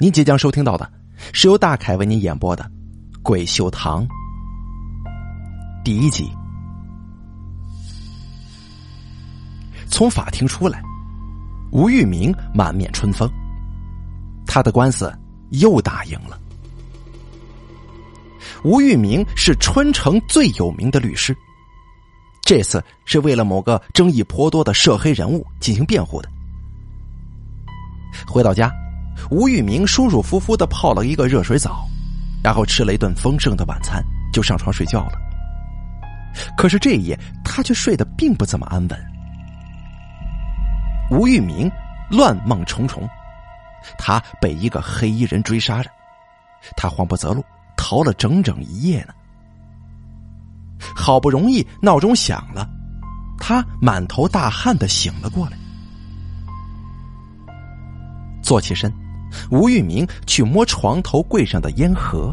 您即将收听到的是由大凯为您演播的《鬼秀堂》第一集。从法庭出来，吴玉明满面春风，他的官司又打赢了。吴玉明是春城最有名的律师，这次是为了某个争议颇多的涉黑人物进行辩护的。回到家。吴玉明舒舒服服的泡了一个热水澡，然后吃了一顿丰盛的晚餐，就上床睡觉了。可是这一夜，他却睡得并不怎么安稳。吴玉明乱梦重重，他被一个黑衣人追杀着，他慌不择路，逃了整整一夜呢。好不容易闹钟响了，他满头大汗的醒了过来，坐起身。吴玉明去摸床头柜上的烟盒，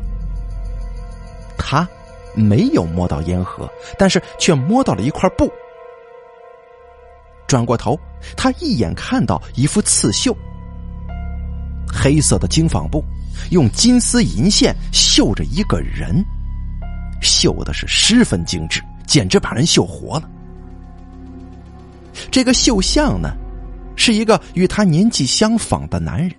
他没有摸到烟盒，但是却摸到了一块布。转过头，他一眼看到一幅刺绣，黑色的精纺布，用金丝银线绣着一个人，绣的是十分精致，简直把人绣活了。这个绣像呢，是一个与他年纪相仿的男人。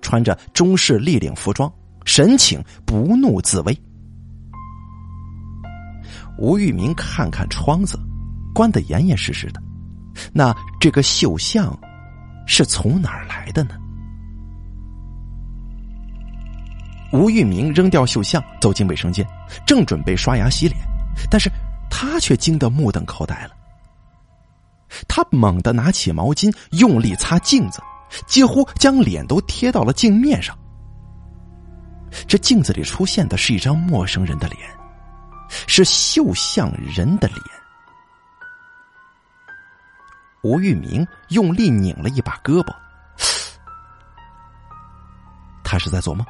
穿着中式立领服装，神情不怒自威。吴玉明看看窗子，关得严严实实的。那这个绣像是从哪儿来的呢？吴玉明扔掉绣像，走进卫生间，正准备刷牙洗脸，但是他却惊得目瞪口呆了。他猛地拿起毛巾，用力擦镜子。几乎将脸都贴到了镜面上。这镜子里出现的是一张陌生人的脸，是绣像人的脸。吴玉明用力拧了一把胳膊，他是在做梦，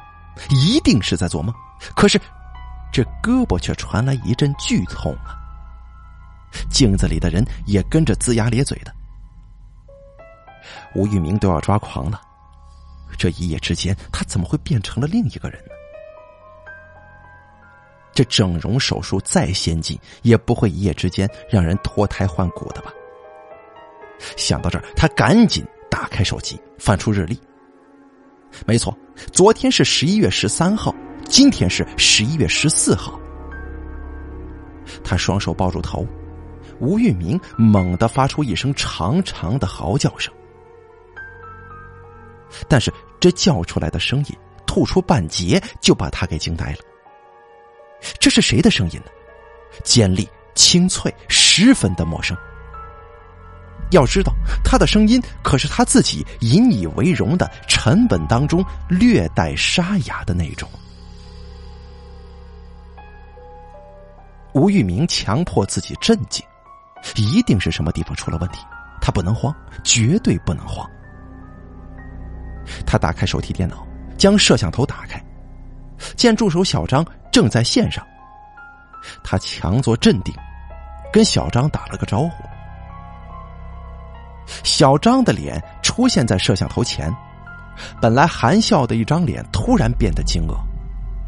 一定是在做梦。可是，这胳膊却传来一阵剧痛啊！镜子里的人也跟着龇牙咧嘴的。吴玉明都要抓狂了，这一夜之间，他怎么会变成了另一个人呢？这整容手术再先进，也不会一夜之间让人脱胎换骨的吧？想到这儿，他赶紧打开手机，翻出日历。没错，昨天是十一月十三号，今天是十一月十四号。他双手抱住头，吴玉明猛地发出一声长长的嚎叫声。但是这叫出来的声音，吐出半截就把他给惊呆了。这是谁的声音呢？尖利、清脆，十分的陌生。要知道，他的声音可是他自己引以为荣的沉稳当中略带沙哑的那种。吴玉明强迫自己镇静，一定是什么地方出了问题，他不能慌，绝对不能慌。他打开手提电脑，将摄像头打开，见助手小张正在线上。他强作镇定，跟小张打了个招呼。小张的脸出现在摄像头前，本来含笑的一张脸突然变得惊愕，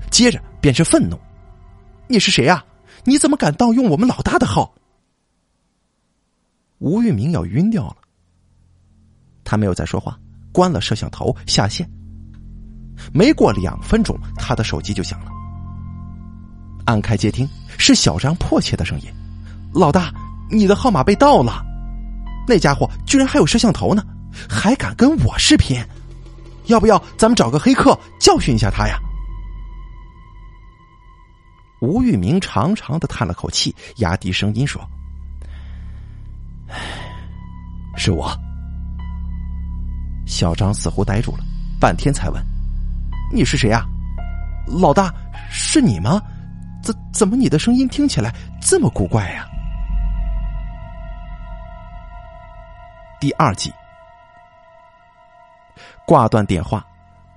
接着便是愤怒：“你是谁呀？你怎么敢盗用我们老大的号？”吴玉明要晕掉了，他没有再说话。关了摄像头，下线。没过两分钟，他的手机就响了。按开接听，是小张迫切的声音：“老大，你的号码被盗了，那家伙居然还有摄像头呢，还敢跟我视频？要不要咱们找个黑客教训一下他呀？”吴玉明长长的叹了口气，压低声音说：“是我。”小张似乎呆住了，半天才问：“你是谁呀？老大，是你吗？怎怎么你的声音听起来这么古怪呀？”第二集挂断电话，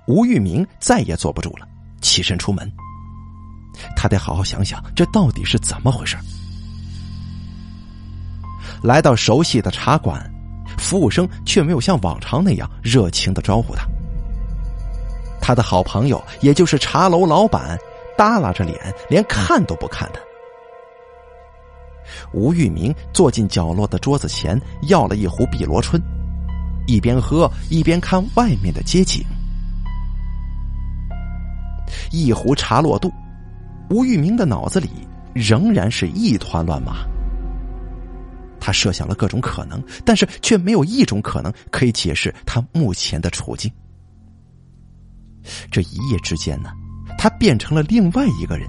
吴玉明再也坐不住了，起身出门。他得好好想想，这到底是怎么回事。来到熟悉的茶馆。服务生却没有像往常那样热情的招呼他。他的好朋友，也就是茶楼老板，耷拉着脸，连看都不看他。吴玉明坐进角落的桌子前，要了一壶碧螺春，一边喝一边看外面的街景。一壶茶落肚，吴玉明的脑子里仍然是一团乱麻。他设想了各种可能，但是却没有一种可能可以解释他目前的处境。这一夜之间呢，他变成了另外一个人，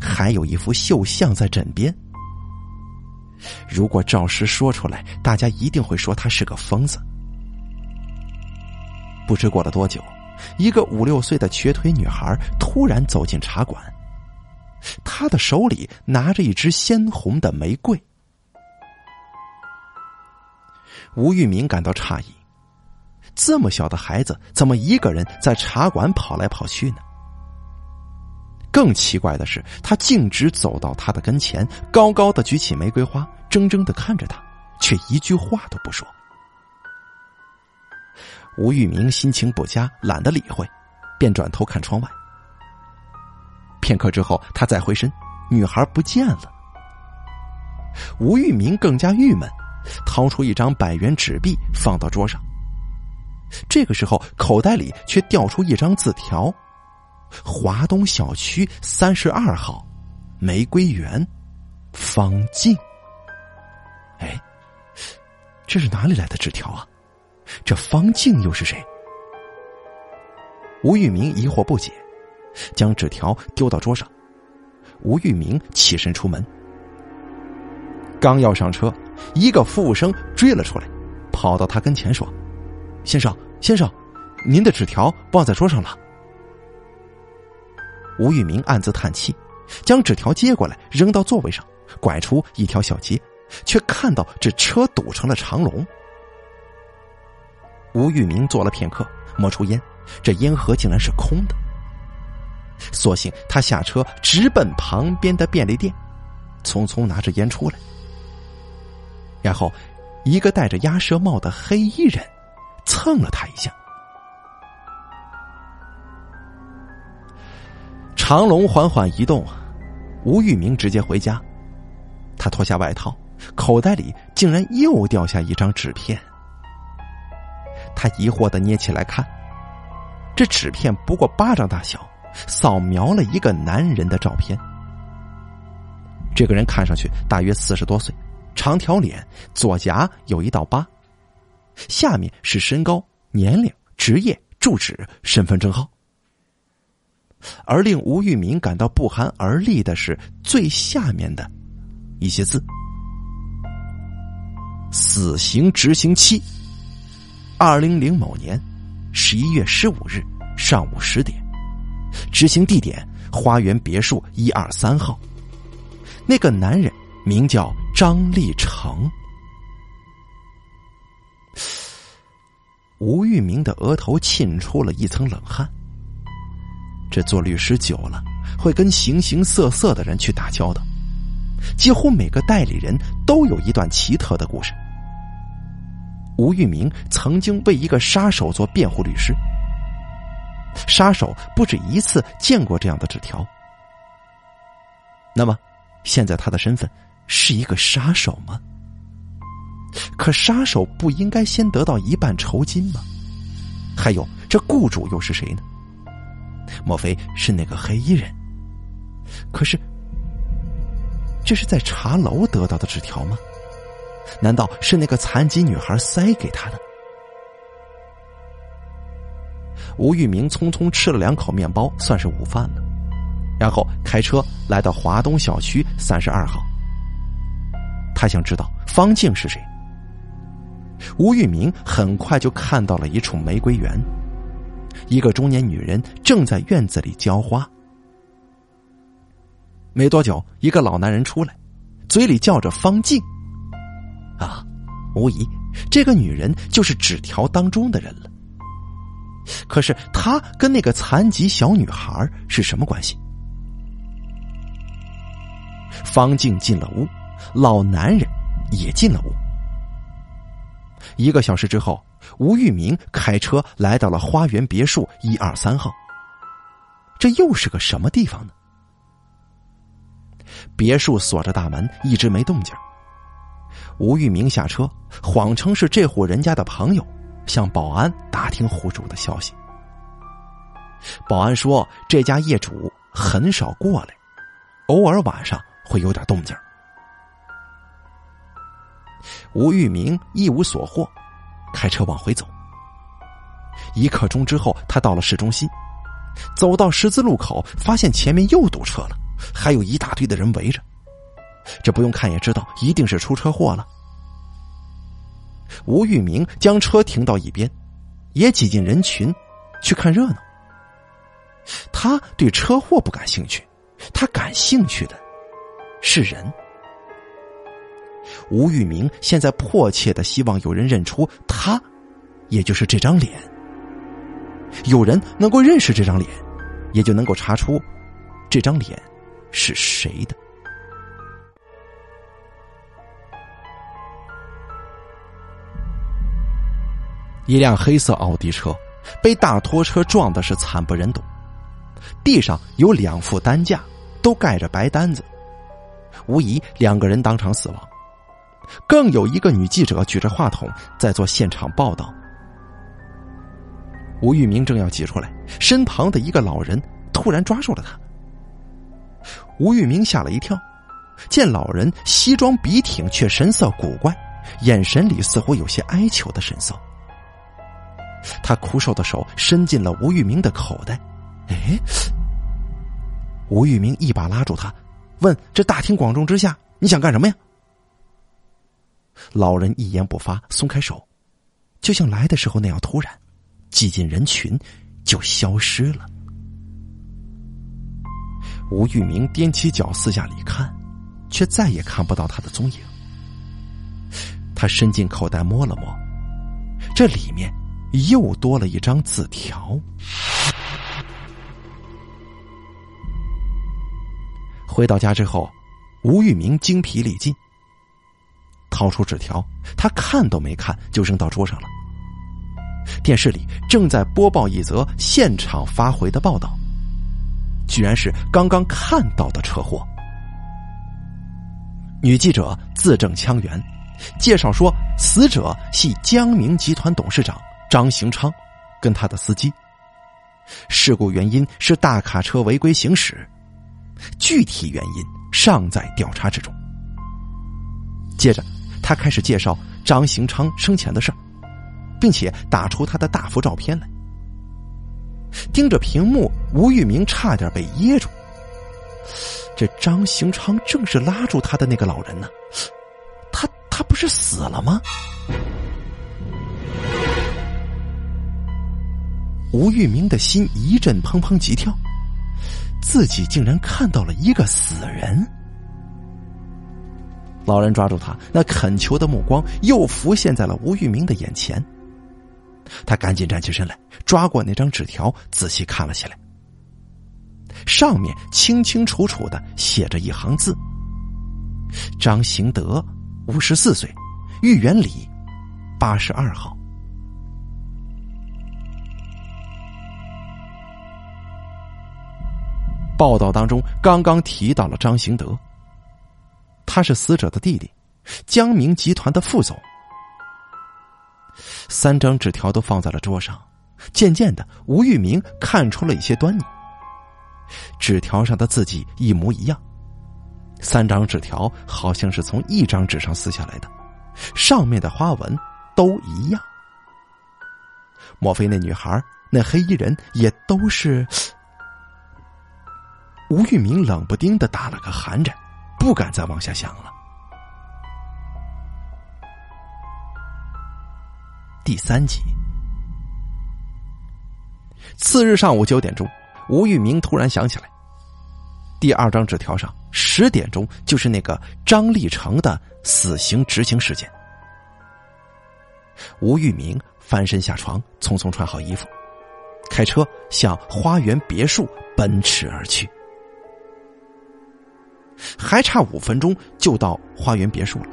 还有一幅绣像在枕边。如果赵石说出来，大家一定会说他是个疯子。不知过了多久，一个五六岁的瘸腿女孩突然走进茶馆，她的手里拿着一支鲜红的玫瑰。吴玉明感到诧异。这么小的孩子，怎么一个人在茶馆跑来跑去呢？更奇怪的是，他径直走到他的跟前，高高的举起玫瑰花，怔怔的看着他，却一句话都不说。吴玉明心情不佳，懒得理会，便转头看窗外。片刻之后，他再回身，女孩不见了。吴玉明更加郁闷，掏出一张百元纸币放到桌上。这个时候，口袋里却掉出一张字条：“华东小区三十二号，玫瑰园，方静。”哎，这是哪里来的纸条啊？这方静又是谁？吴玉明疑惑不解，将纸条丢到桌上。吴玉明起身出门，刚要上车，一个服务生追了出来，跑到他跟前说。先生，先生，您的纸条忘在桌上了。吴玉明暗自叹气，将纸条接过来扔到座位上，拐出一条小街，却看到这车堵成了长龙。吴玉明坐了片刻，摸出烟，这烟盒竟然是空的。索性他下车，直奔旁边的便利店，匆匆拿着烟出来。然后，一个戴着鸭舌帽的黑衣人。蹭了他一下，长龙缓缓移动，吴玉明直接回家。他脱下外套，口袋里竟然又掉下一张纸片。他疑惑的捏起来看，这纸片不过巴掌大小，扫描了一个男人的照片。这个人看上去大约四十多岁，长条脸，左颊有一道疤。下面是身高、年龄、职业、住址、身份证号，而令吴玉明感到不寒而栗的是最下面的一些字：死刑执行期，二零零某年十一月十五日上午十点，执行地点花园别墅一二三号。那个男人名叫张立成。吴玉明的额头沁出了一层冷汗。这做律师久了，会跟形形色色的人去打交道，几乎每个代理人都有一段奇特的故事。吴玉明曾经为一个杀手做辩护律师，杀手不止一次见过这样的纸条。那么，现在他的身份是一个杀手吗？可杀手不应该先得到一半酬金吗？还有，这雇主又是谁呢？莫非是那个黑衣人？可是，这是在茶楼得到的纸条吗？难道是那个残疾女孩塞给他的？吴玉明匆匆吃了两口面包，算是午饭了，然后开车来到华东小区三十二号。他想知道方静是谁。吴玉明很快就看到了一处玫瑰园，一个中年女人正在院子里浇花。没多久，一个老男人出来，嘴里叫着“方静”。啊，无疑，这个女人就是纸条当中的人了。可是，她跟那个残疾小女孩是什么关系？方静进了屋，老男人也进了屋。一个小时之后，吴玉明开车来到了花园别墅一二三号。这又是个什么地方呢？别墅锁着大门，一直没动静。吴玉明下车，谎称是这户人家的朋友，向保安打听户主的消息。保安说，这家业主很少过来，偶尔晚上会有点动静。吴玉明一无所获，开车往回走。一刻钟之后，他到了市中心，走到十字路口，发现前面又堵车了，还有一大堆的人围着。这不用看也知道，一定是出车祸了。吴玉明将车停到一边，也挤进人群，去看热闹。他对车祸不感兴趣，他感兴趣的是人。吴玉明现在迫切的希望有人认出他，也就是这张脸。有人能够认识这张脸，也就能够查出这张脸是谁的。一辆黑色奥迪车被大拖车撞的是惨不忍睹，地上有两副担架，都盖着白单子，无疑两个人当场死亡。更有一个女记者举着话筒在做现场报道。吴玉明正要挤出来，身旁的一个老人突然抓住了他。吴玉明吓了一跳，见老人西装笔挺，却神色古怪，眼神里似乎有些哀求的神色。他枯瘦的手伸进了吴玉明的口袋，哎，吴玉明一把拉住他，问：“这大庭广众之下，你想干什么呀？”老人一言不发，松开手，就像来的时候那样突然，挤进人群，就消失了。吴玉明踮起脚四下里看，却再也看不到他的踪影。他伸进口袋摸了摸，这里面又多了一张字条。回到家之后，吴玉明精疲力尽。掏出纸条，他看都没看就扔到桌上了。电视里正在播报一则现场发回的报道，居然是刚刚看到的车祸。女记者字正腔圆，介绍说死者系江明集团董事长张行昌，跟他的司机。事故原因是大卡车违规行驶，具体原因尚在调查之中。接着。他开始介绍张行昌生前的事儿，并且打出他的大幅照片来。盯着屏幕，吴玉明差点被噎住。这张行昌正是拉住他的那个老人呢，他他不是死了吗？吴玉明的心一阵砰砰急跳，自己竟然看到了一个死人。老人抓住他，那恳求的目光又浮现在了吴玉明的眼前。他赶紧站起身来，抓过那张纸条，仔细看了起来。上面清清楚楚的写着一行字：“张行德，五十四岁，豫园里，八十二号。”报道当中刚刚提到了张行德。他是死者的弟弟，江明集团的副总。三张纸条都放在了桌上，渐渐的，吴玉明看出了一些端倪。纸条上的字迹一模一样，三张纸条好像是从一张纸上撕下来的，上面的花纹都一样。莫非那女孩、那黑衣人也都是？吴玉明冷不丁的打了个寒颤。不敢再往下想了。第三集，次日上午九点钟，吴玉明突然想起来，第二张纸条上十点钟就是那个张立成的死刑执行时间。吴玉明翻身下床，匆匆穿好衣服，开车向花园别墅奔驰而去。还差五分钟就到花园别墅了，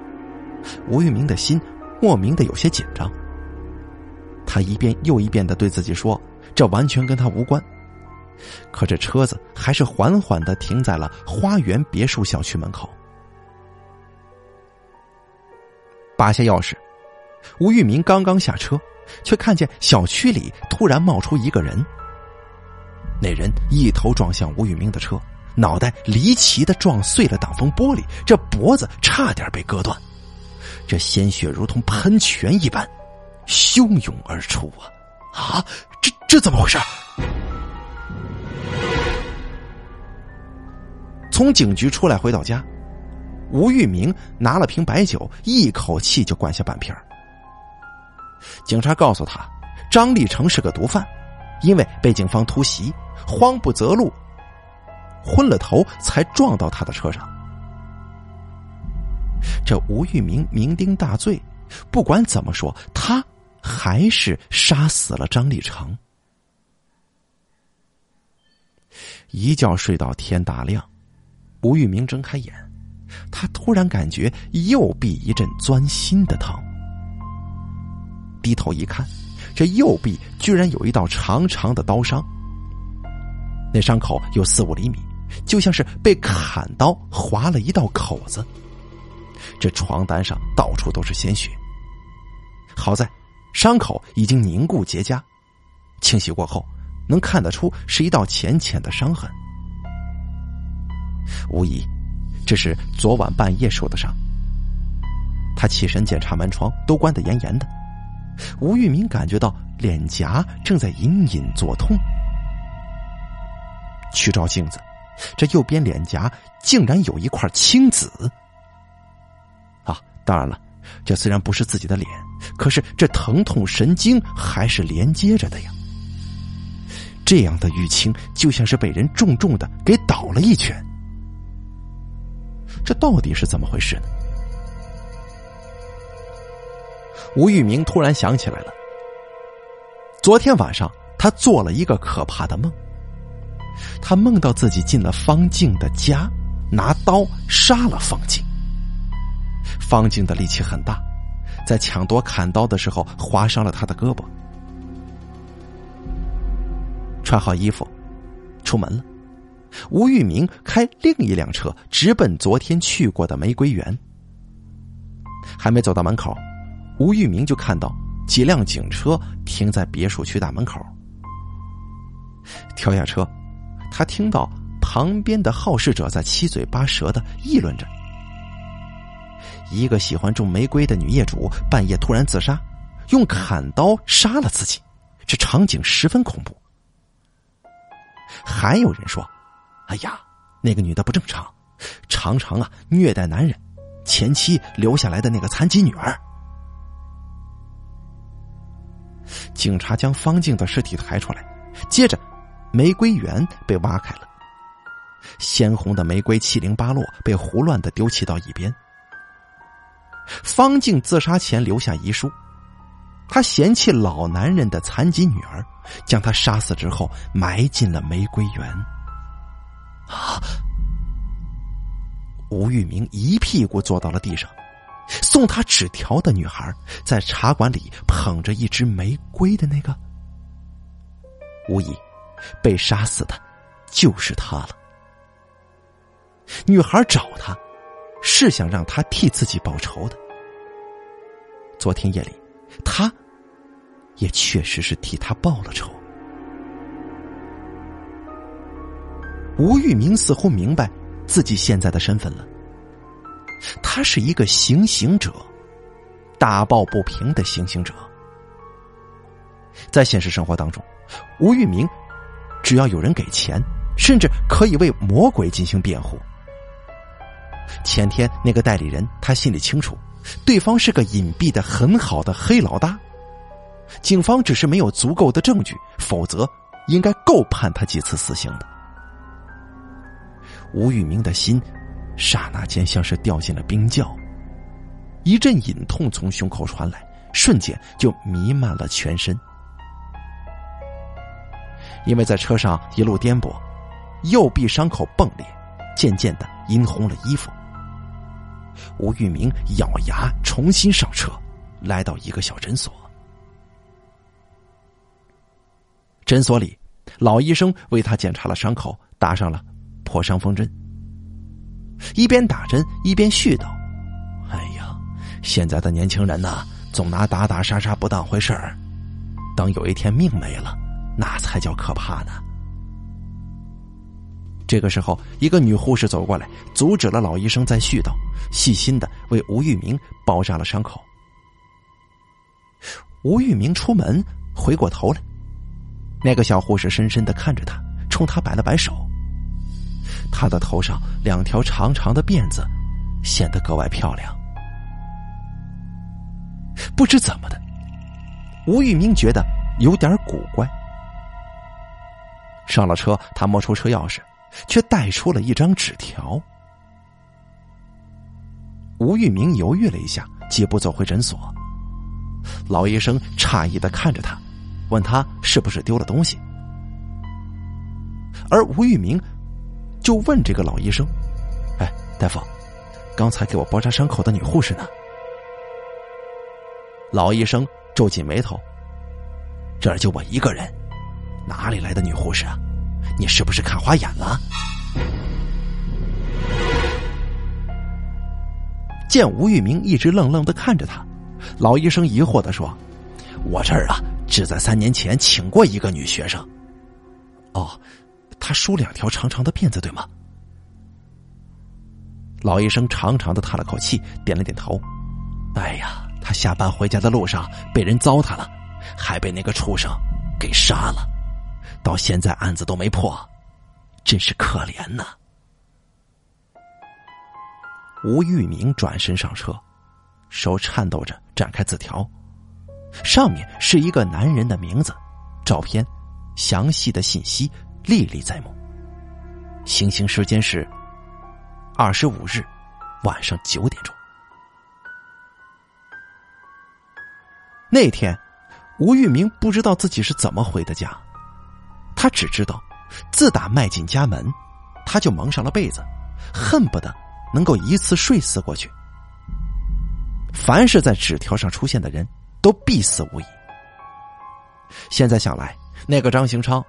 吴玉明的心莫名的有些紧张。他一遍又一遍的对自己说：“这完全跟他无关。”可这车子还是缓缓的停在了花园别墅小区门口。拔下钥匙，吴玉明刚刚下车，却看见小区里突然冒出一个人。那人一头撞向吴玉明的车，脑袋离奇的撞碎了挡风玻璃，这脖子差点被割断，这鲜血如同喷泉一般汹涌而出啊！啊，这这怎么回事？从警局出来回到家，吴玉明拿了瓶白酒，一口气就灌下半瓶。警察告诉他，张立成是个毒贩，因为被警方突袭。慌不择路，昏了头才撞到他的车上。这吴玉明酩酊大醉，不管怎么说，他还是杀死了张立成。一觉睡到天大亮，吴玉明睁开眼，他突然感觉右臂一阵钻心的疼，低头一看，这右臂居然有一道长长的刀伤。那伤口有四五厘米，就像是被砍刀划了一道口子。这床单上到处都是鲜血。好在伤口已经凝固结痂，清洗过后能看得出是一道浅浅的伤痕。无疑，这是昨晚半夜受的伤。他起身检查门窗，都关得严严的。吴玉明感觉到脸颊正在隐隐作痛。去照镜子，这右边脸颊竟然有一块青紫。啊，当然了，这虽然不是自己的脸，可是这疼痛神经还是连接着的呀。这样的淤青就像是被人重重的给倒了一拳。这到底是怎么回事呢？吴玉明突然想起来了，昨天晚上他做了一个可怕的梦。他梦到自己进了方静的家，拿刀杀了方静。方静的力气很大，在抢夺砍刀的时候划伤了他的胳膊。穿好衣服，出门了。吴玉明开另一辆车直奔昨天去过的玫瑰园。还没走到门口，吴玉明就看到几辆警车停在别墅区大门口，跳下车。他听到旁边的好事者在七嘴八舌的议论着：一个喜欢种玫瑰的女业主半夜突然自杀，用砍刀杀了自己，这场景十分恐怖。还有人说：“哎呀，那个女的不正常，常常啊虐待男人，前妻留下来的那个残疾女儿。”警察将方静的尸体抬出来，接着。玫瑰园被挖开了，鲜红的玫瑰七零八落，被胡乱的丢弃到一边。方静自杀前留下遗书，他嫌弃老男人的残疾女儿，将她杀死之后埋进了玫瑰园。啊！吴玉明一屁股坐到了地上，送他纸条的女孩在茶馆里捧着一支玫瑰的那个，无疑。被杀死的，就是他了。女孩找他，是想让他替自己报仇的。昨天夜里，他，也确实是替他报了仇。吴玉明似乎明白自己现在的身份了，他是一个行刑者，打抱不平的行刑者。在现实生活当中，吴玉明。只要有人给钱，甚至可以为魔鬼进行辩护。前天那个代理人，他心里清楚，对方是个隐蔽的很好的黑老大。警方只是没有足够的证据，否则应该够判他几次死刑的。吴玉明的心，刹那间像是掉进了冰窖，一阵隐痛从胸口传来，瞬间就弥漫了全身。因为在车上一路颠簸，右臂伤口迸裂，渐渐的殷红了衣服。吴玉明咬牙重新上车，来到一个小诊所。诊所里，老医生为他检查了伤口，打上了破伤风针。一边打针一边絮叨：“哎呀，现在的年轻人呐，总拿打打杀杀不当回事儿，等有一天命没了，那才叫可怕呢。”这个时候，一个女护士走过来，阻止了老医生在絮叨，细心的为吴玉明包扎了伤口。吴玉明出门回过头来，那个小护士深深的看着他，冲他摆了摆手。他的头上两条长长的辫子显得格外漂亮。不知怎么的，吴玉明觉得有点古怪。上了车，他摸出车钥匙。却带出了一张纸条。吴玉明犹豫了一下，几步走回诊所。老医生诧异的看着他，问他是不是丢了东西。而吴玉明就问这个老医生：“哎，大夫，刚才给我包扎伤口的女护士呢？”老医生皱起眉头：“这儿就我一个人，哪里来的女护士啊？”你是不是看花眼了？见吴玉明一直愣愣的看着他，老医生疑惑的说：“我这儿啊，只在三年前请过一个女学生。哦，她梳两条长长的辫子，对吗？”老医生长长的叹了口气，点了点头：“哎呀，他下班回家的路上被人糟蹋了，还被那个畜生给杀了。”到现在案子都没破，真是可怜呐！吴玉明转身上车，手颤抖着展开字条，上面是一个男人的名字、照片、详细的信息历历在目。行刑时间是二十五日晚上九点钟。那天，吴玉明不知道自己是怎么回的家。他只知道，自打迈进家门，他就蒙上了被子，恨不得能够一次睡死过去。凡是在纸条上出现的人，都必死无疑。现在想来，那个张兴昌，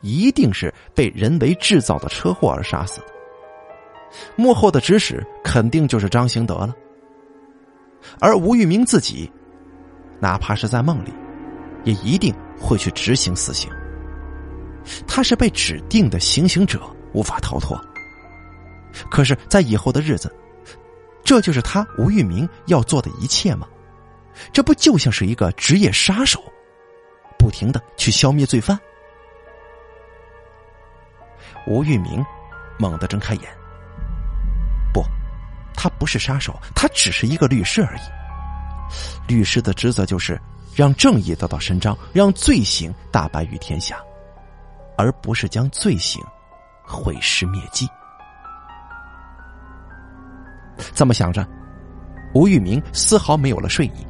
一定是被人为制造的车祸而杀死的。幕后的指使肯定就是张兴德了。而吴玉明自己，哪怕是在梦里，也一定会去执行死刑。他是被指定的行刑者，无法逃脱。可是，在以后的日子，这就是他吴玉明要做的一切吗？这不就像是一个职业杀手，不停的去消灭罪犯？吴玉明猛地睁开眼，不，他不是杀手，他只是一个律师而已。律师的职责就是让正义得到伸张，让罪行大白于天下。而不是将罪行毁尸灭迹。这么想着，吴玉明丝毫没有了睡意。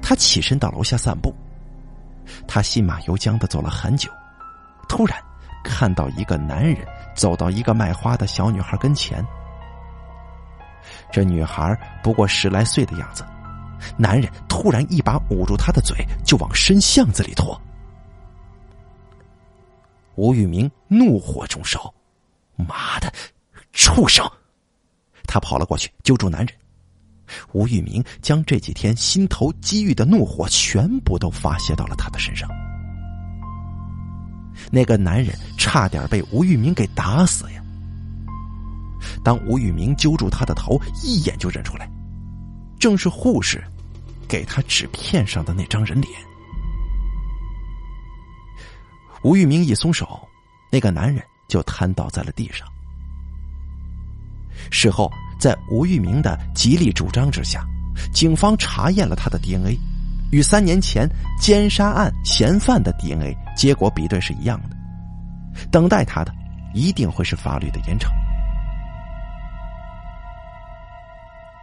他起身到楼下散步，他心马由缰的走了很久，突然看到一个男人走到一个卖花的小女孩跟前。这女孩不过十来岁的样子，男人突然一把捂住她的嘴，就往深巷子里拖。吴玉明怒火中烧，妈的，畜生！他跑了过去揪住男人。吴玉明将这几天心头积郁的怒火全部都发泄到了他的身上。那个男人差点被吴玉明给打死呀！当吴玉明揪住他的头，一眼就认出来，正是护士给他纸片上的那张人脸。吴玉明一松手，那个男人就瘫倒在了地上。事后，在吴玉明的极力主张之下，警方查验了他的 DNA，与三年前奸杀案嫌犯的 DNA 结果比对是一样的。等待他的一定会是法律的严惩。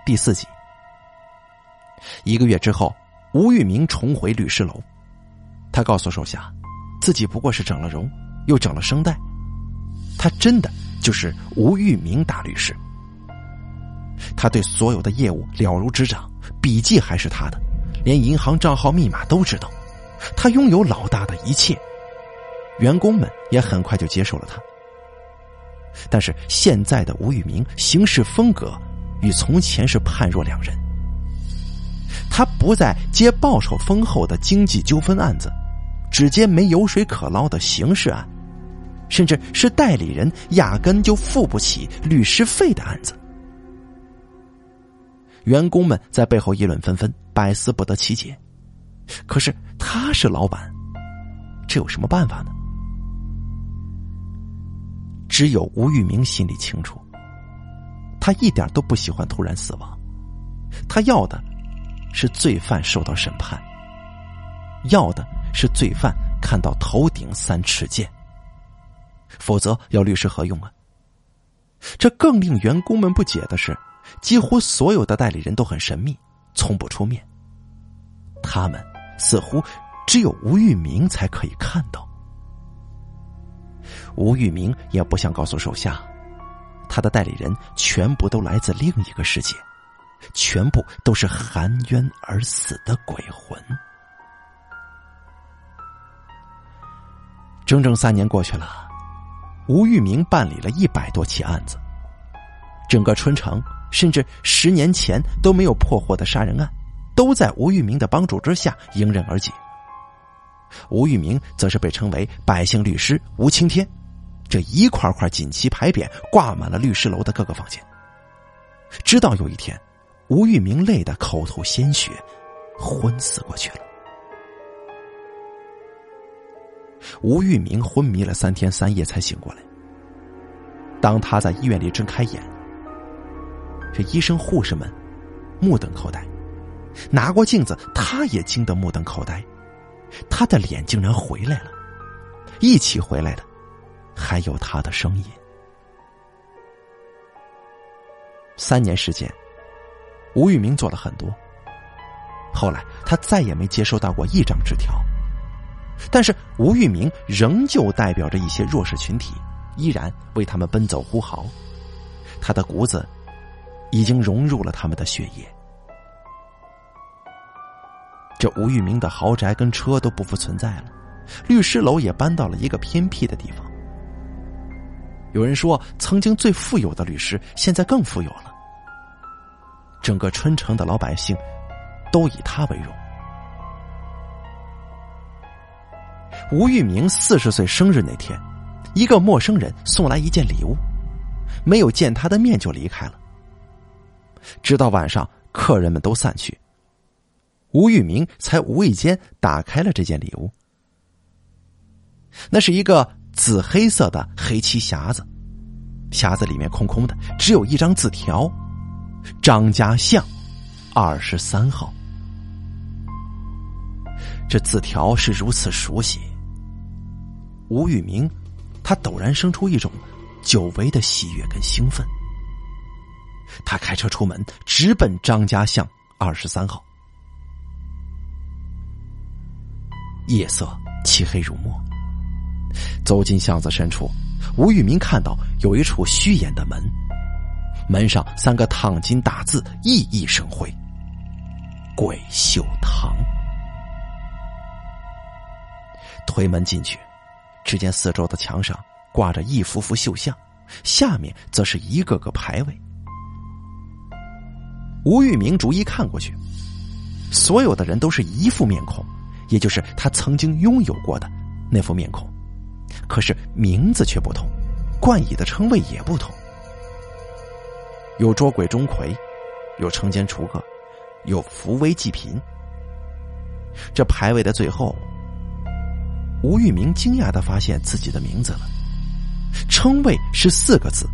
第四集，一个月之后，吴玉明重回律师楼，他告诉手下。自己不过是整了容，又整了声带，他真的就是吴玉明大律师。他对所有的业务了如指掌，笔记还是他的，连银行账号密码都知道。他拥有老大的一切，员工们也很快就接受了他。但是现在的吴玉明行事风格与从前是判若两人。他不再接报酬丰厚的经济纠纷案子，只接没油水可捞的刑事案，甚至是代理人压根就付不起律师费的案子。员工们在背后议论纷纷，百思不得其解。可是他是老板，这有什么办法呢？只有吴玉明心里清楚，他一点都不喜欢突然死亡，他要的是罪犯受到审判，要的是罪犯看到头顶三尺剑，否则要律师何用啊？这更令员工们不解的是，几乎所有的代理人都很神秘，从不出面，他们似乎只有吴玉明才可以看到。吴玉明也不想告诉手下，他的代理人全部都来自另一个世界，全部都是含冤而死的鬼魂。整整三年过去了，吴玉明办理了一百多起案子，整个春城甚至十年前都没有破获的杀人案，都在吴玉明的帮助之下迎刃而解。吴玉明则是被称为“百姓律师”吴青天。这一块块锦旗牌匾挂满了律师楼的各个房间。直到有一天，吴玉明累得口吐鲜血，昏死过去了。吴玉明昏迷了三天三夜才醒过来。当他在医院里睁开眼，这医生护士们目瞪口呆，拿过镜子，他也惊得目瞪口呆，他的脸竟然回来了，一起回来的。还有他的声音。三年时间，吴玉明做了很多。后来他再也没接收到过一张纸条，但是吴玉明仍旧代表着一些弱势群体，依然为他们奔走呼号。他的骨子已经融入了他们的血液。这吴玉明的豪宅跟车都不复存在了，律师楼也搬到了一个偏僻的地方。有人说，曾经最富有的律师，现在更富有了。整个春城的老百姓都以他为荣。吴玉明四十岁生日那天，一个陌生人送来一件礼物，没有见他的面就离开了。直到晚上，客人们都散去，吴玉明才无意间打开了这件礼物。那是一个。紫黑色的黑漆匣子，匣子里面空空的，只有一张字条：“张家巷，二十三号。”这字条是如此熟悉，吴玉明，他陡然生出一种久违的喜悦跟兴奋。他开车出门，直奔张家巷二十三号。夜色漆黑如墨。走进巷子深处，吴玉明看到有一处虚掩的门，门上三个烫金大字熠熠生辉：“鬼秀堂。”推门进去，只见四周的墙上挂着一幅幅绣像，下面则是一个个牌位。吴玉明逐一看过去，所有的人都是一副面孔，也就是他曾经拥有过的那副面孔。可是名字却不同，冠以的称谓也不同。有捉鬼钟馗，有惩奸除恶，有扶危济贫。这牌位的最后，吴玉明惊讶的发现自己的名字了，称谓是四个字：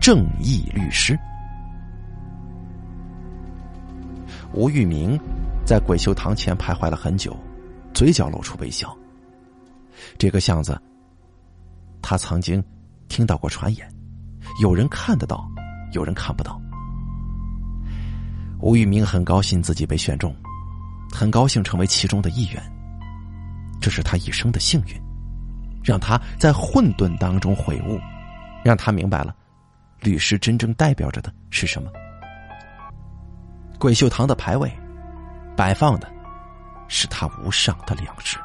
正义律师。吴玉明在鬼修堂前徘徊了很久，嘴角露出微笑。这个巷子。他曾经听到过传言，有人看得到，有人看不到。吴玉明很高兴自己被选中，很高兴成为其中的一员。这是他一生的幸运，让他在混沌当中悔悟，让他明白了律师真正代表着的是什么。鬼秀堂的牌位，摆放的是他无上的良知。